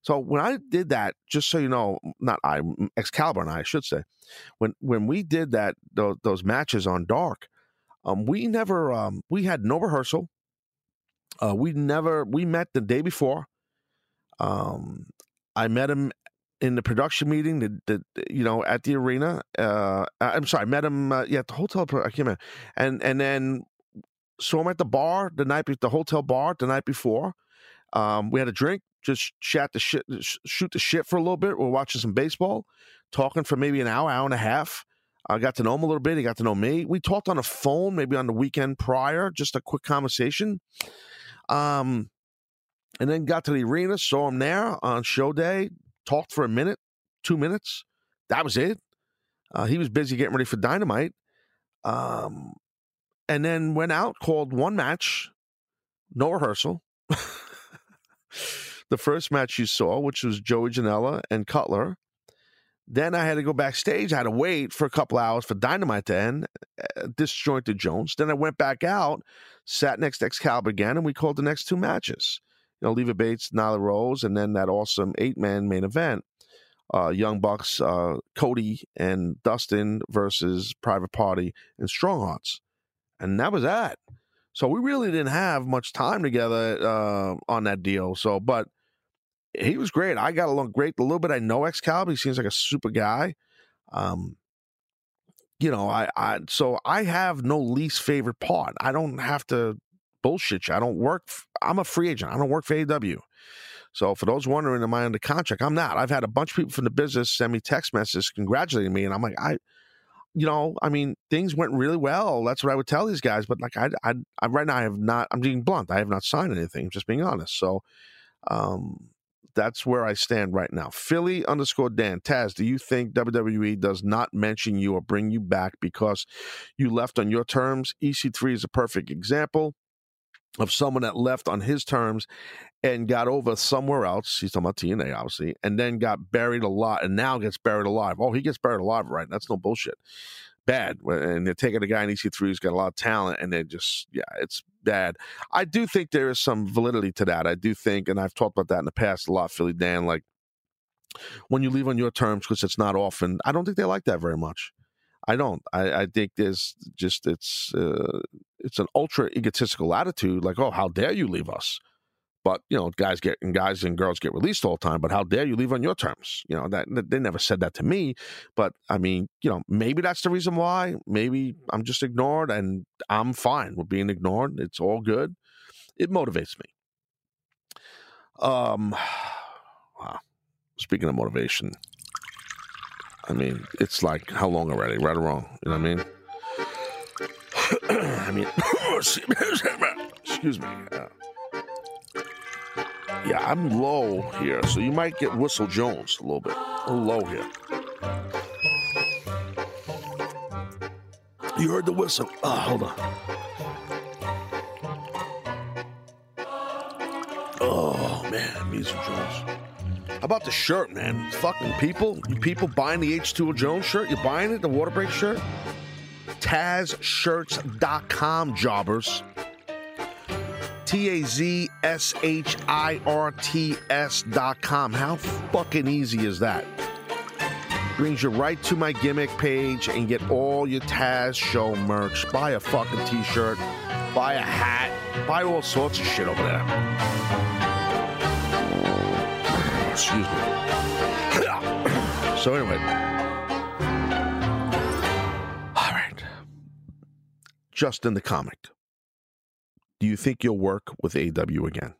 Speaker 2: So when I did that, just so you know, not I, Excalibur and I, I should say, when when we did that those, those matches on Dark, um, we never um, we had no rehearsal. Uh, we never we met the day before. Um, I met him in the production meeting, the, the you know at the arena. Uh, I'm sorry, I met him uh, yeah at the hotel. I can't remember, and and then saw him at the bar the night, the hotel bar the night before. Um, we had a drink, just chat the shit, shoot the shit for a little bit. We're watching some baseball, talking for maybe an hour, hour and a half. I got to know him a little bit. He got to know me. We talked on the phone, maybe on the weekend prior, just a quick conversation. Um, and then got to the arena, saw him there on show day, talked for a minute, two minutes. That was it. Uh, he was busy getting ready for Dynamite. Um, and then went out, called one match, no rehearsal. the first match you saw, which was Joey Janela and Cutler. Then I had to go backstage. I had to wait for a couple hours for Dynamite to end, uh, disjointed Jones. Then I went back out, sat next to Excalibur again, and we called the next two matches. You know, Leva Bates, Nyla Rose, and then that awesome eight man main event. Uh, Young Bucks, uh, Cody and Dustin versus Private Party and Strong Hearts. And that was that. So we really didn't have much time together uh, on that deal. So, but he was great. I got along great. a little bit I know Excalibur, he seems like a super guy. Um, you know, I, I so I have no least favorite part. I don't have to bullshit you. I don't work. I'm a free agent. I don't work for AW. So for those wondering, am I under contract? I'm not. I've had a bunch of people from the business send me text messages congratulating me, and I'm like, I, you know, I mean, things went really well. That's what I would tell these guys. But like, I, I, I right now, I have not. I'm being blunt. I have not signed anything. Just being honest. So, um, that's where I stand right now. Philly underscore Dan Taz, do you think WWE does not mention you or bring you back because you left on your terms? EC3 is a perfect example of someone that left on his terms and got over somewhere else. He's talking about TNA, obviously, and then got buried alive and now gets buried alive. Oh, he gets buried alive, right? That's no bullshit bad. And they're taking a guy in EC3 who's got a lot of talent, and they're just, yeah, it's bad. I do think there is some validity to that. I do think, and I've talked about that in the past a lot, Philly Dan, like when you leave on your terms, because it's not often, I don't think they like that very much. I don't. I, I think there's just it's uh, it's an ultra egotistical attitude, like, oh, how dare you leave us? But you know, guys get and guys and girls get released all the time. But how dare you leave on your terms? You know that they never said that to me. But I mean, you know, maybe that's the reason why. Maybe I'm just ignored, and I'm fine with being ignored. It's all good. It motivates me. Um, wow. Speaking of motivation, I mean, it's like how long already? Right or wrong? You know what I mean? I mean, excuse me. Uh, yeah, I'm low here, so you might get Whistle Jones a little bit. A little low here. You heard the whistle. Oh, hold on. Oh, man, Weasel Jones. How about the shirt, man? Fucking people, you people buying the H2O Jones shirt? You buying it, the water break shirt? TazShirts.com, jobbers. T A Z S H I R T S dot com. How fucking easy is that? Brings you right to my gimmick page and get all your Taz show merch. Buy a fucking t shirt, buy a hat, buy all sorts of shit over there. Excuse me. So, anyway. All right. Justin the comic. Do you think you'll work with AW again?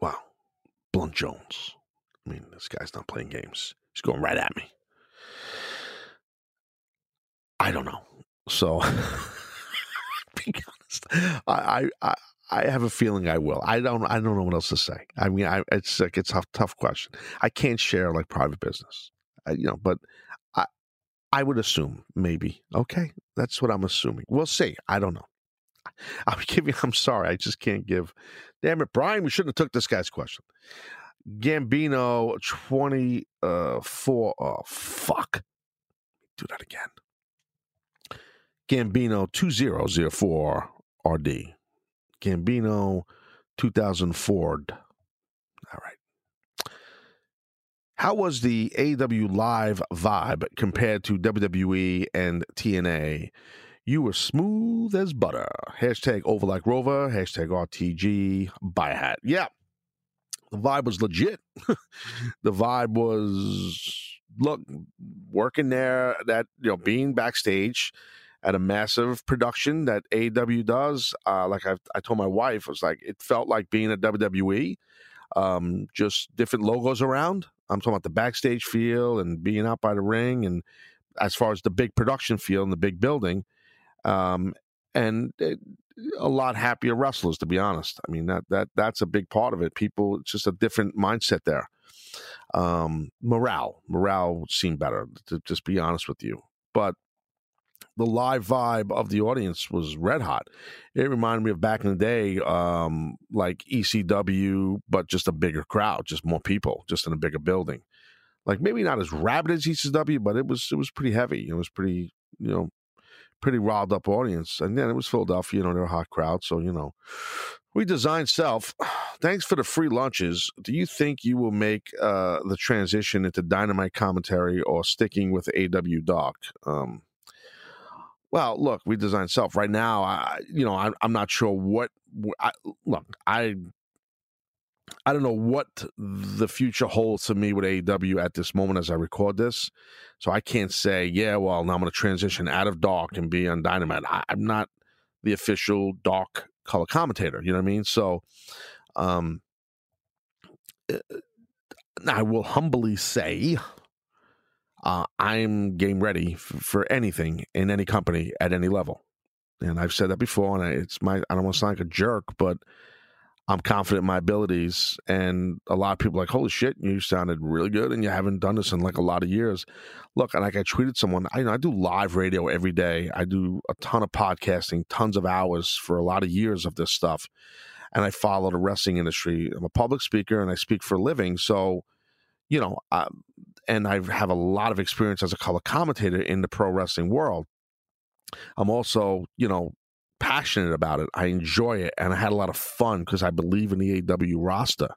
Speaker 2: Wow. Blunt Jones. I mean, this guy's not playing games. He's going right at me. I don't know. So, be honest, I, I, I have a feeling I will. I don't. I don't know what else to say. I mean, I, it's like it's a tough question. I can't share like private business, I, you know. But I, I would assume maybe. Okay, that's what I'm assuming. We'll see. I don't know. Give you. I'm sorry, I just can't give. Damn it, Brian. We shouldn't have took this guy's question. Gambino twenty uh, four. Oh fuck. Do that again. Gambino two zero zero four RD. Gambino two thousand Ford. All right. How was the AW Live vibe compared to WWE and TNA? You were smooth as butter. Hashtag over like Rover. Hashtag RTG. Buy a hat. Yeah. The vibe was legit. the vibe was look working there. That you know being backstage at a massive production that AW does. Uh, like I, I told my wife, it was like it felt like being at WWE. Um, just different logos around. I'm talking about the backstage feel and being out by the ring and as far as the big production feel and the big building, um, and it, a lot happier wrestlers. To be honest, I mean that that that's a big part of it. People, it's just a different mindset there. Um, morale, morale seemed better. To just be honest with you, but the live vibe of the audience was red hot. It reminded me of back in the day, um, like ECW, but just a bigger crowd, just more people, just in a bigger building. Like maybe not as rabid as ECW, but it was it was pretty heavy. It was pretty, you know, pretty riled up audience. And then it was Philadelphia, you know, they're a hot crowd, so you know. We designed self. Thanks for the free lunches. Do you think you will make uh, the transition into dynamite commentary or sticking with AW Dark? Um, well, look, we designed self right now. I, you know, I, I'm not sure what. I, look, I, I don't know what the future holds for me with AEW at this moment as I record this. So I can't say, yeah, well, now I'm going to transition out of Dark and be on Dynamite. I, I'm not the official Dark color commentator. You know what I mean? So, um, eh, I will humbly say uh, I'm game ready f- for anything in any company at any level. And I've said that before, and it's my I don't want to sound like a jerk, but I'm confident in my abilities. And a lot of people like, holy shit, you sounded really good, and you haven't done this in like a lot of years. Look, and like I tweeted someone, I, you know, I do live radio every day. I do a ton of podcasting, tons of hours for a lot of years of this stuff. And I follow the wrestling industry. I'm a public speaker and I speak for a living. So, you know, uh, and I have a lot of experience as a color commentator in the pro wrestling world. I'm also, you know, passionate about it. I enjoy it, and I had a lot of fun because I believe in the AW roster.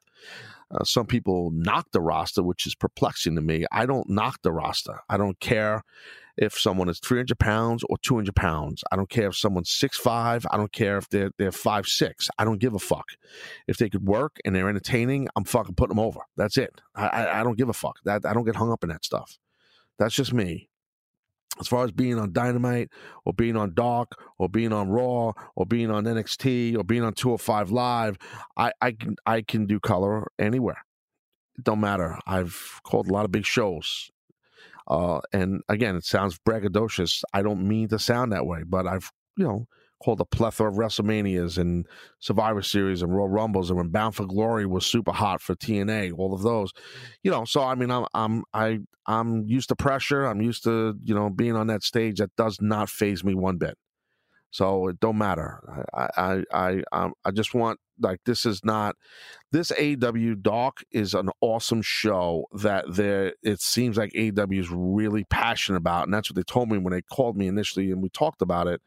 Speaker 2: Uh, some people knock the roster, which is perplexing to me. I don't knock the roster. I don't care if someone is 300 pounds or 200 pounds. I don't care if someone's six five. I don't care if they're they're five six. I don't give a fuck. If they could work and they're entertaining, I'm fucking putting them over. That's it. I, I, I don't give a fuck. That I don't get hung up in that stuff. That's just me. As far as being on Dynamite or being on Dark or being on Raw or being on NXT or being on 205 Live, I, I can I can do color anywhere. It don't matter. I've called a lot of big shows. Uh, and again, it sounds braggadocious. I don't mean to sound that way, but I've, you know, called a plethora of WrestleManias and Survivor Series and Royal Rumbles, and when Bound for Glory was super hot for TNA, all of those, you know. So I mean, I'm I'm I I'm used to pressure. I'm used to you know being on that stage. That does not phase me one bit. So it don't matter. I I I I, just want like this is not this AW Dark is an awesome show that there it seems like AW is really passionate about, and that's what they told me when they called me initially and we talked about it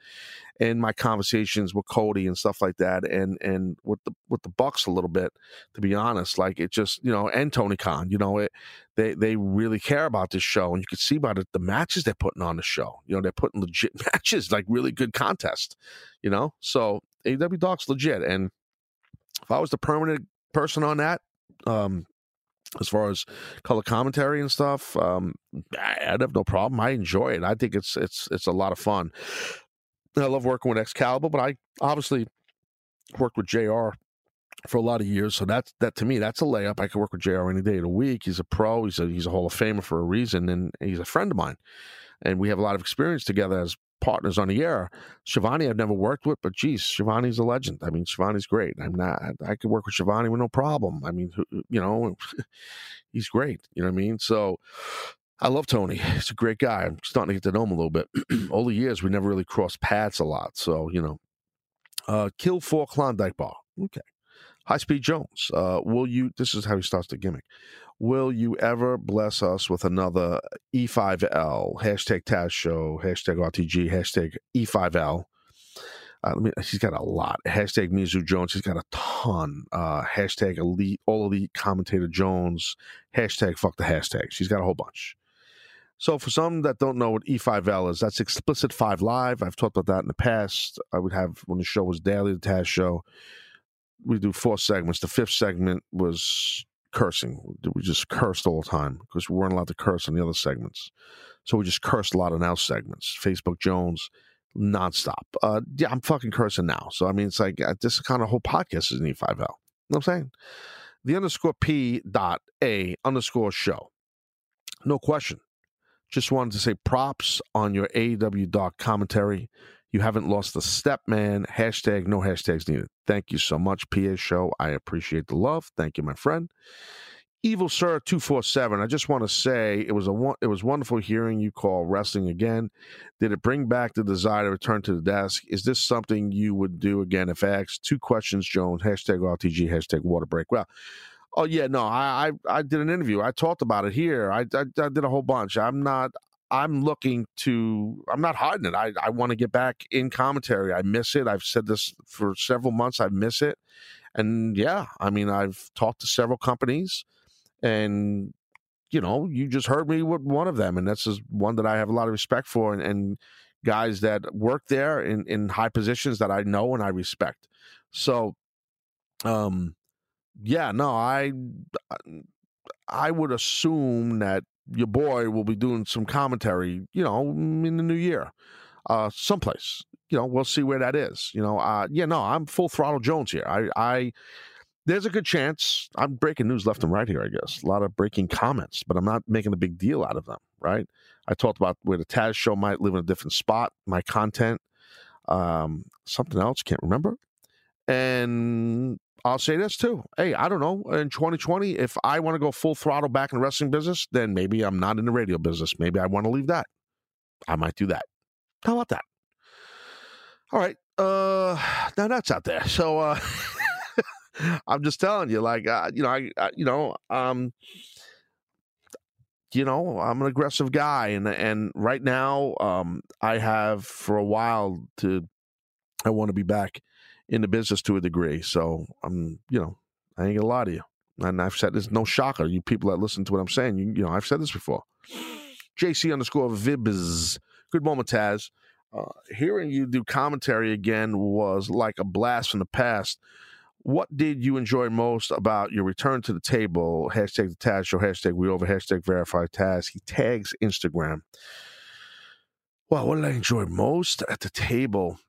Speaker 2: in my conversations with Cody and stuff like that, and and with the with the Bucks a little bit, to be honest. Like it just you know, and Tony Khan, you know, it they they really care about this show, and you can see by the, the matches they're putting on the show. You know, they're putting legit matches, like really good contest. You know, so AW Dark's legit, and if I was the permanent person on that, um, as far as color commentary and stuff, um, I'd have no problem. I enjoy it. I think it's it's it's a lot of fun. I love working with Excalibur, but I obviously worked with JR for a lot of years. So that's that to me, that's a layup. I could work with JR any day of the week. He's a pro. He's a he's a Hall of Famer for a reason, and he's a friend of mine. And we have a lot of experience together as partners on the air. Schiavone I've never worked with, but geez, Schiavone's a legend. I mean, Schiavone's great. I'm not. I could work with Schiavone with no problem. I mean, you know, he's great. You know what I mean? So I love Tony. He's a great guy. I'm starting to get to know him a little bit. All the years we never really crossed paths a lot. So, you know. Uh Kill for Klondike Bar. Okay. High Speed Jones. Uh will you this is how he starts the gimmick. Will you ever bless us with another E5L? Hashtag Taz Show, hashtag RTG, hashtag E5L. Uh, let me, he's got a lot. Hashtag Mizu Jones. He's got a ton. Uh, hashtag elite, all elite commentator Jones. Hashtag fuck the hashtags. She's got a whole bunch. So, for some that don't know what E5L is, that's Explicit 5 Live. I've talked about that in the past. I would have, when the show was daily, the Taz show, we do four segments. The fifth segment was cursing. We just cursed all the time because we weren't allowed to curse on the other segments. So, we just cursed a lot of now segments. Facebook Jones, nonstop. Uh, yeah, I'm fucking cursing now. So, I mean, it's like uh, this kind of whole podcast is an E5L. You know what I'm saying? The underscore P dot A underscore show. No question Just wanted to say props on your AEW Dark commentary. You haven't lost a step, man. Hashtag no hashtags needed. Thank you so much, PA Show. I appreciate the love. Thank you, my friend. Evil Sir two four seven. I just want to say it was a it was wonderful hearing you call wrestling again. Did it bring back the desire to return to the desk? Is this something you would do again if asked? Two questions, Joan. Hashtag RTG. Hashtag Water Break. Well, oh yeah, no, I I, I did an interview. I talked about it here. I, I I did a whole bunch. I'm not. I'm looking to. I'm not hiding it. I I want to get back in commentary. I miss it. I've said this for several months. I miss it, and yeah, I mean, I've talked to several companies and you know, you just heard me with one of them, and that's just one that I have a lot of respect for, and, and guys that work there in in high positions that I know and I respect. So, um, yeah, no, I I would assume that your boy will be doing some commentary, you know, in the new year, uh, someplace. You know, we'll see where that is. You know, uh, yeah, no, I'm full throttle Jones here. I I there's a good chance I'm breaking news left and right here, I guess. A lot of breaking comments, but I'm not making a big deal out of them, right? I talked about where the Taz show might live in a different spot, my content, um, something else, can't remember. And I'll say this too. Hey, I don't know. In 2020, if I want to go full throttle back in the wrestling business, then maybe I'm not in the radio business. Maybe I want to leave that. I might do that. How about that? All right. Uh, now that's out there. So, uh, I'm just telling you, like, uh, you know, I, I, you know, um, you know, I'm an aggressive guy, and and right now, um, I have for a while to, I want to be back in the business to a degree. So I'm, you know, I ain't gonna lie to you, and I've said this, no shocker, you people that listen to what I'm saying, you, you know, I've said this before. JC underscore Vibs, good moment, Taz. Uh, hearing you do commentary again was like a blast from the past what did you enjoy most about your return to the table? Hashtag the Taz Show, hashtag we over, hashtag verify Taz. He tags Instagram. Well, what did I enjoy most at the table?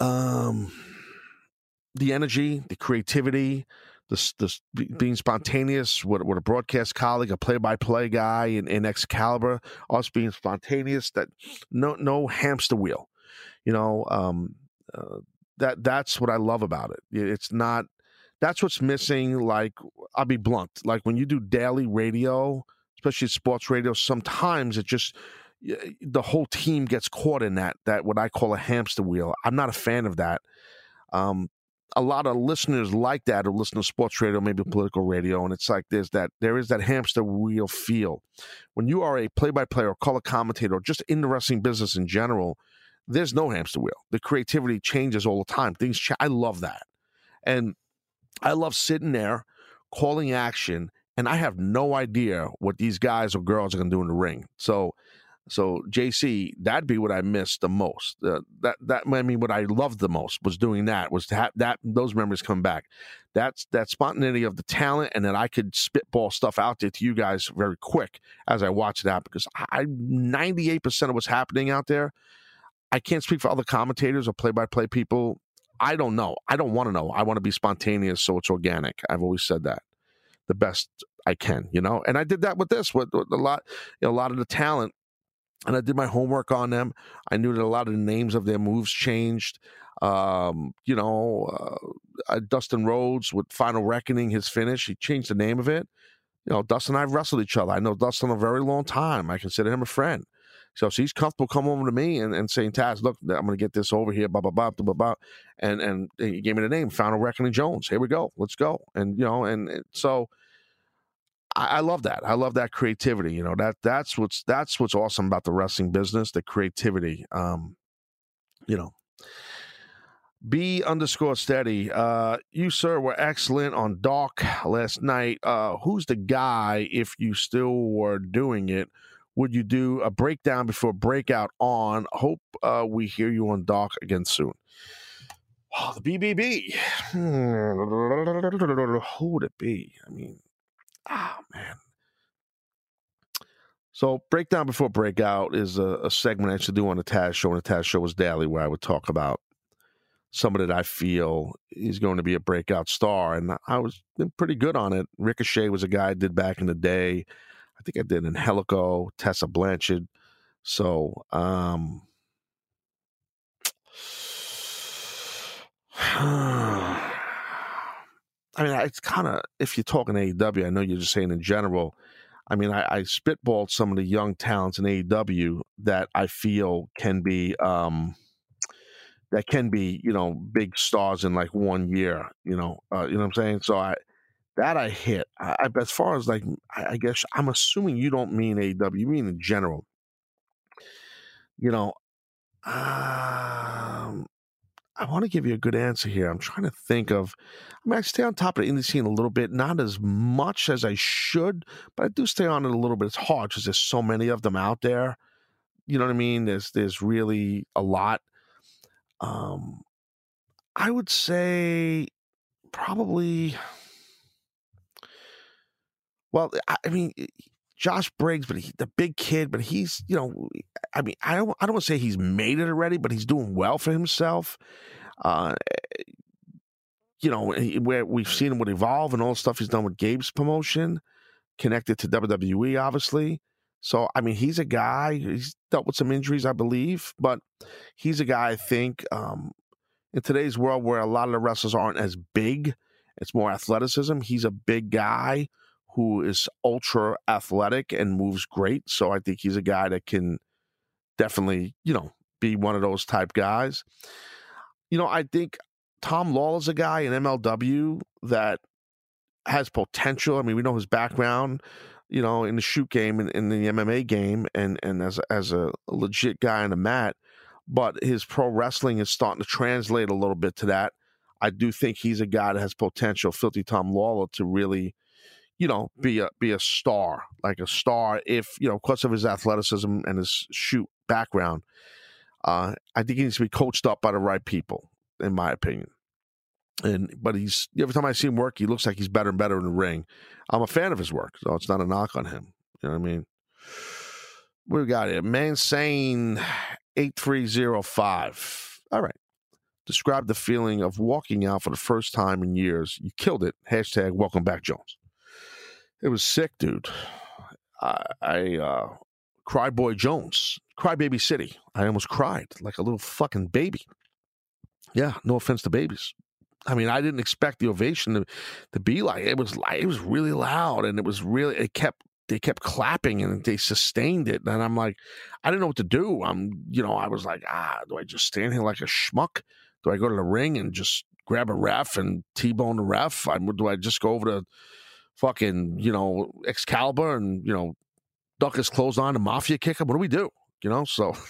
Speaker 2: Um, the energy, the creativity, the, the being spontaneous with, with a broadcast colleague, a play-by-play guy in, in Excalibur, us being spontaneous. That no no hamster wheel, you know. Um, uh, that that's what I love about it. It's not that's what's missing. Like I'll be blunt. Like when you do daily radio, especially sports radio, sometimes it just the whole team gets caught in that that what I call a hamster wheel. I'm not a fan of that. Um, a lot of listeners like that who listen to sports radio, maybe political radio, and it's like there's that there is that hamster wheel feel. When you are a play-by-play or color commentator, or just in the wrestling business in general, there's no hamster wheel. The creativity changes all the time. Things ch- I love that. And I love sitting there calling action and I have no idea what these guys or girls are going to do in the ring. So so JC, that'd be what I missed the most. Uh, that that I mean, what I loved the most was doing that was to have that those memories come back. That's that spontaneity of the talent, and that I could spitball stuff out there to you guys very quick as I watch that because I ninety eight percent of what's happening out there I can't speak for other commentators or play by play people. I don't know. I don't want to know. I want to be spontaneous so it's organic. I've always said that the best I can, you know. And I did that with this with, with a lot, you know, a lot of the talent. And I did my homework on them. I knew that a lot of the names of their moves changed. Um, you know, uh, uh Dustin Rhodes with Final Reckoning, his finish, he changed the name of it. You know, Dustin and I wrestled each other. I know Dustin a very long time. I consider him a friend. So, so he's comfortable coming over to me and, and saying, Taz, look, I'm going to get this over here, blah, blah, blah, blah, blah, blah. And, and he gave me the name, Final Reckoning Jones. Here we go. Let's go. And, you know, and, and so I, I, love that. I love that creativity. You know, that that's what's, that's what's awesome about the wrestling business, the creativity. Um, you know, B underscore steady. Uh, you, sir, were excellent on Dark last night. Uh, who's the guy if you still were doing it? would you do a breakdown before breakout on? Hope uh, we hear you on Dark again soon. Oh, the BBB. Who would it be? I mean, ah, oh, man. So, breakdown before breakout is a, a, segment I used to do on the Taz show, and the Taz show was daily, where I would talk about somebody that I feel is going to be a breakout star, and I was pretty good on it. Ricochet was a guy I did back in the day. I think I did in Helico, Tessa Blanchard. So, um, I mean, it's kind of if you're talking AEW, I know you're just saying in general. I mean, I, I spitballed some of the young talents in AEW that I feel can be um, that can be you know big stars in like one year. You know, uh, you know what I'm saying. So I that I hit. I, I as far as like I, I guess I'm assuming you don't mean AEW, you mean in general. You know, um, I want to give you a good answer here. I'm trying to think of. I mean, I stay on top of the indie scene a little bit, not as much as I should, but I do stay on it a little bit. It's hard because there's so many of them out there. You know what I mean? There's there's really a lot. Um, I would say probably. Well, I, I mean, Josh Briggs, but he, the big kid, but he's, you know, I mean, I don't, I don't want to say he's made it already, but he's doing well for himself. Uh, you know, where we've seen him with Evolve and all the stuff he's done with Gabe's promotion, connected to WWE, obviously. So, I mean, he's a guy, he's dealt with some injuries, I believe, but he's a guy I think um, in today's world where a lot of the wrestlers aren't as big, it's more athleticism. He's a big guy who is ultra athletic and moves great. So I think he's a guy that can definitely, you know, be one of those type guys. You know, I think Tom Lawlor's a guy in MLW that has potential. I mean, we know his background, you know, in the shoot game and in, in, the MMA game and and as as a legit guy on the mat, but his pro wrestling is starting to translate a little bit to that. I do think he's a guy that has potential, Filthy Tom Lawlor, to really you know, be a be a star, like a star. If you know, because of his athleticism and his shoot background, uh, I think he needs to be coached up by the right people, in my opinion. And but he's every time I see him work, he looks like he's better and better in the ring. I'm a fan of his work, so it's not a knock on him. You know what I mean? We got here? Man saying eight three zero five. All right. Describe the feeling of walking out for the first time in years. You killed it. Hashtag welcome back, Jones. It was sick, dude. I, I uh, Cry Boy Jones, Crybaby City. I almost cried like a little fucking baby. Yeah, no offense to babies. I mean, I didn't expect the ovation to, to be like it was. Like, it was really loud, and it was really. It kept. They kept clapping, and they sustained it. And I'm like, I didn't know what to do. I'm, you know, I was like, ah, do I just stand here like a schmuck? Do I go to the ring and just grab a ref and t-bone the ref? I, do I just go over to fucking, you know, Excalibur and, you know, duck his clothes on and mafia kick him. What do we do? You know, so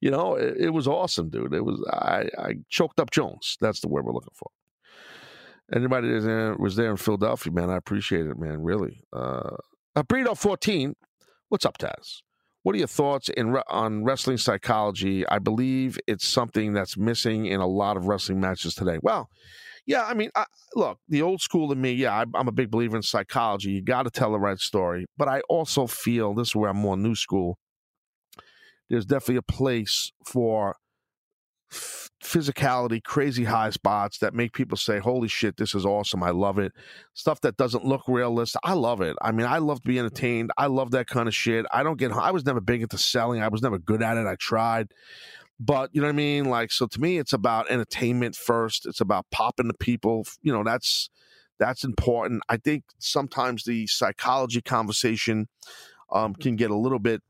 Speaker 2: you know, it, it, was awesome, dude. It was I, I choked up Jones. That's the word we're looking for. Anybody that was there in Philadelphia, man, I appreciate it, man. Really. Uh Burrito 14, what's up, Taz? What are your thoughts in on wrestling psychology? I believe it's something that's missing in a lot of wrestling matches today. Well, yeah, I mean, I, look, the old school in me, yeah, I, I'm a big believer in psychology. You got to tell the right story. But I also feel this is where I'm more new school. There's definitely a place for f- physicality, crazy high spots that make people say, "Holy shit, this is awesome! I love it." Stuff that doesn't look realistic, I love it. I mean, I love to be entertained. I love that kind of shit. I don't get. I was never big into selling. I was never good at it. I tried. But you know what I mean? Like, so to me, it's about entertainment first. It's about popping the people. You know, that's that's important. I think sometimes the psychology conversation um, can get a little bit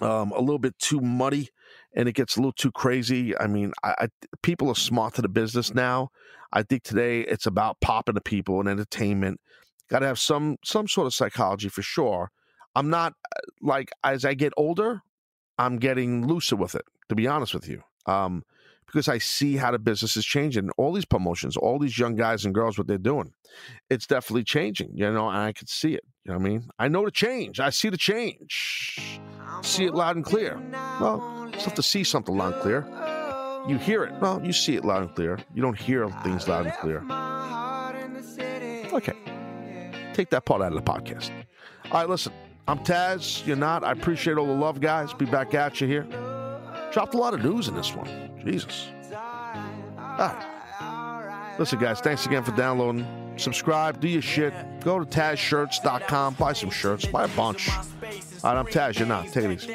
Speaker 2: um, a little bit too muddy and it gets a little too crazy. I mean, I, I, people are smart to the business now. I think today it's about popping the people and entertainment. Got to have some some sort of psychology for sure. I'm not uh, like as I get older, I'm getting looser with it to be honest with you. Um, because I see how the business is changing. All these promotions, all these young guys and girls, what they're doing, it's definitely changing. You know, and I can see it. You know what I mean? I know the change. I see the change. See it loud and clear. Well, it's have to see something loud and clear. You hear it. Well, you see it loud and clear. You don't hear things loud and clear. Okay. Take that part out of the podcast. All right, listen. I'm Taz. You're not. I appreciate all the love, guys. Be back at you here. Dropped a lot of news in this one. Jesus. All right. Listen, guys, thanks again for downloading. subscribe, do your shit. Go to TazShirts.com, buy some shirts, buy a bunch. All right, I'm Taz. You're not. Take easy.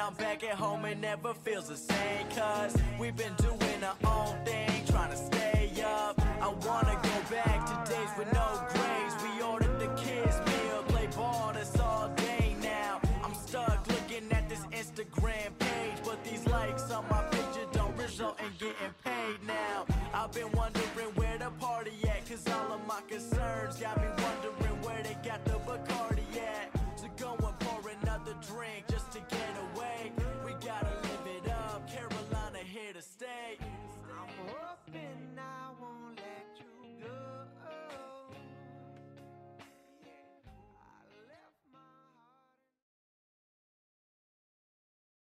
Speaker 1: I'm back at home, it never feels the same. Cause we've been doing our own thing, trying to stay up. I wanna go back to days with no grades. We ordered the kids meal, play ball, that's all day now. I'm stuck looking at this Instagram page, but these likes on my picture don't result in getting paid now. I've been wondering where the party at, cause all of my concerns